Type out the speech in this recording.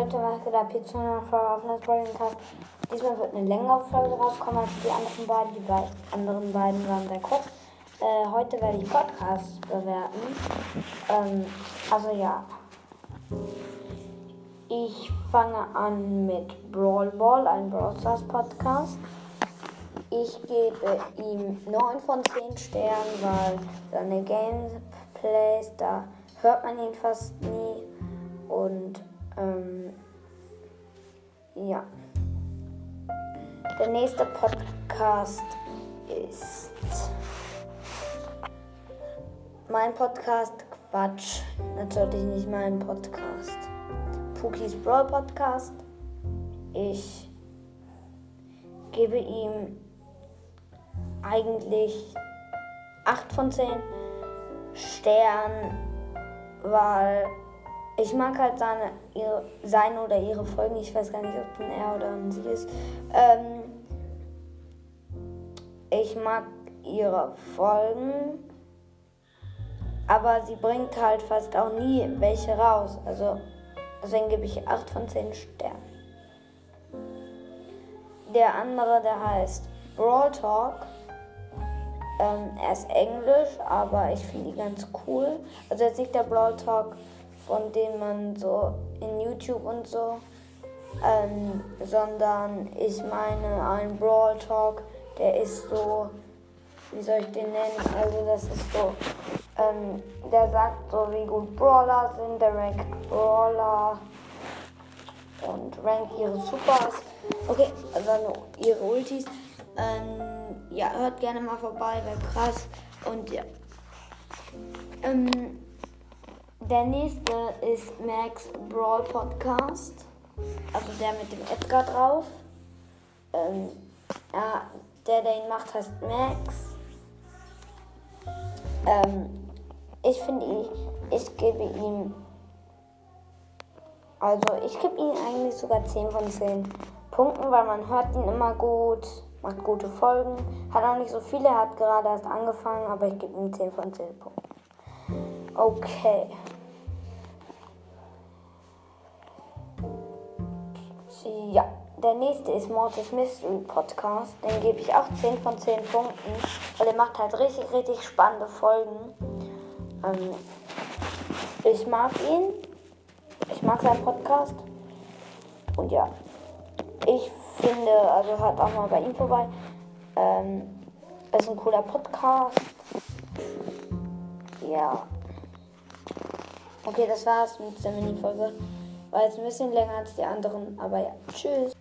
Leute, was geht ab? Hier zu einer Folge auf das Podcast. Diesmal wird eine längere Folge rauskommen als die anderen beiden. Die beid anderen beiden waren sehr kurz. Äh, heute werde ich Podcasts bewerten. Ähm, also ja. Ich fange an mit Brawl Ball, ein Brawl Stars Podcast. Ich gebe ihm 9 von 10 Sternen, weil seine Gameplays, da hört man ihn fast nie. Und ähm, ja. Der nächste Podcast ist mein Podcast. Quatsch. Natürlich nicht mein Podcast. Pookies Brawl Podcast. Ich gebe ihm eigentlich 8 von 10 Sternen, weil ich mag halt seine, ihre, seine oder ihre Folgen. Ich weiß gar nicht, ob ein er oder ein sie ist. Ähm, ich mag ihre Folgen, aber sie bringt halt fast auch nie welche raus. Also deswegen gebe ich 8 von 10 Sternen. Der andere, der heißt Brawl Talk. Ähm, er ist Englisch, aber ich finde ihn ganz cool. Also jetzt nicht der Brawl Talk von denen man so in YouTube und so, ähm, sondern ich meine ein Brawl Talk, der ist so, wie soll ich den nennen? Also das ist so, ähm, der sagt so, wie gut Brawler sind, der rankt Brawler und rankt ihre Supers. Okay, also ihre Ultis. Ähm, ja, hört gerne mal vorbei, wäre krass. Und ja. Ähm, der nächste ist Max Brawl Podcast. Also der mit dem Edgar drauf. Ähm, ja, der, der ihn macht, heißt Max. Ähm, ich finde, ich, ich gebe ihm. Also, ich gebe ihm eigentlich sogar 10 von 10 Punkten, weil man hört ihn immer gut, macht gute Folgen. Hat auch nicht so viele, hat gerade erst angefangen, aber ich gebe ihm 10 von 10 Punkten. Okay. Ja, der nächste ist Mortis Mystery Podcast. Den gebe ich auch 10 von 10 Punkten, weil er macht halt richtig, richtig spannende Folgen. Ähm, ich mag ihn. Ich mag seinen Podcast. Und ja, ich finde, also hört auch mal bei ihm vorbei. Ähm, ist ein cooler Podcast. Ja. Okay, das war's mit der Mini-Folge. War jetzt ein bisschen länger als die anderen, aber ja. Tschüss.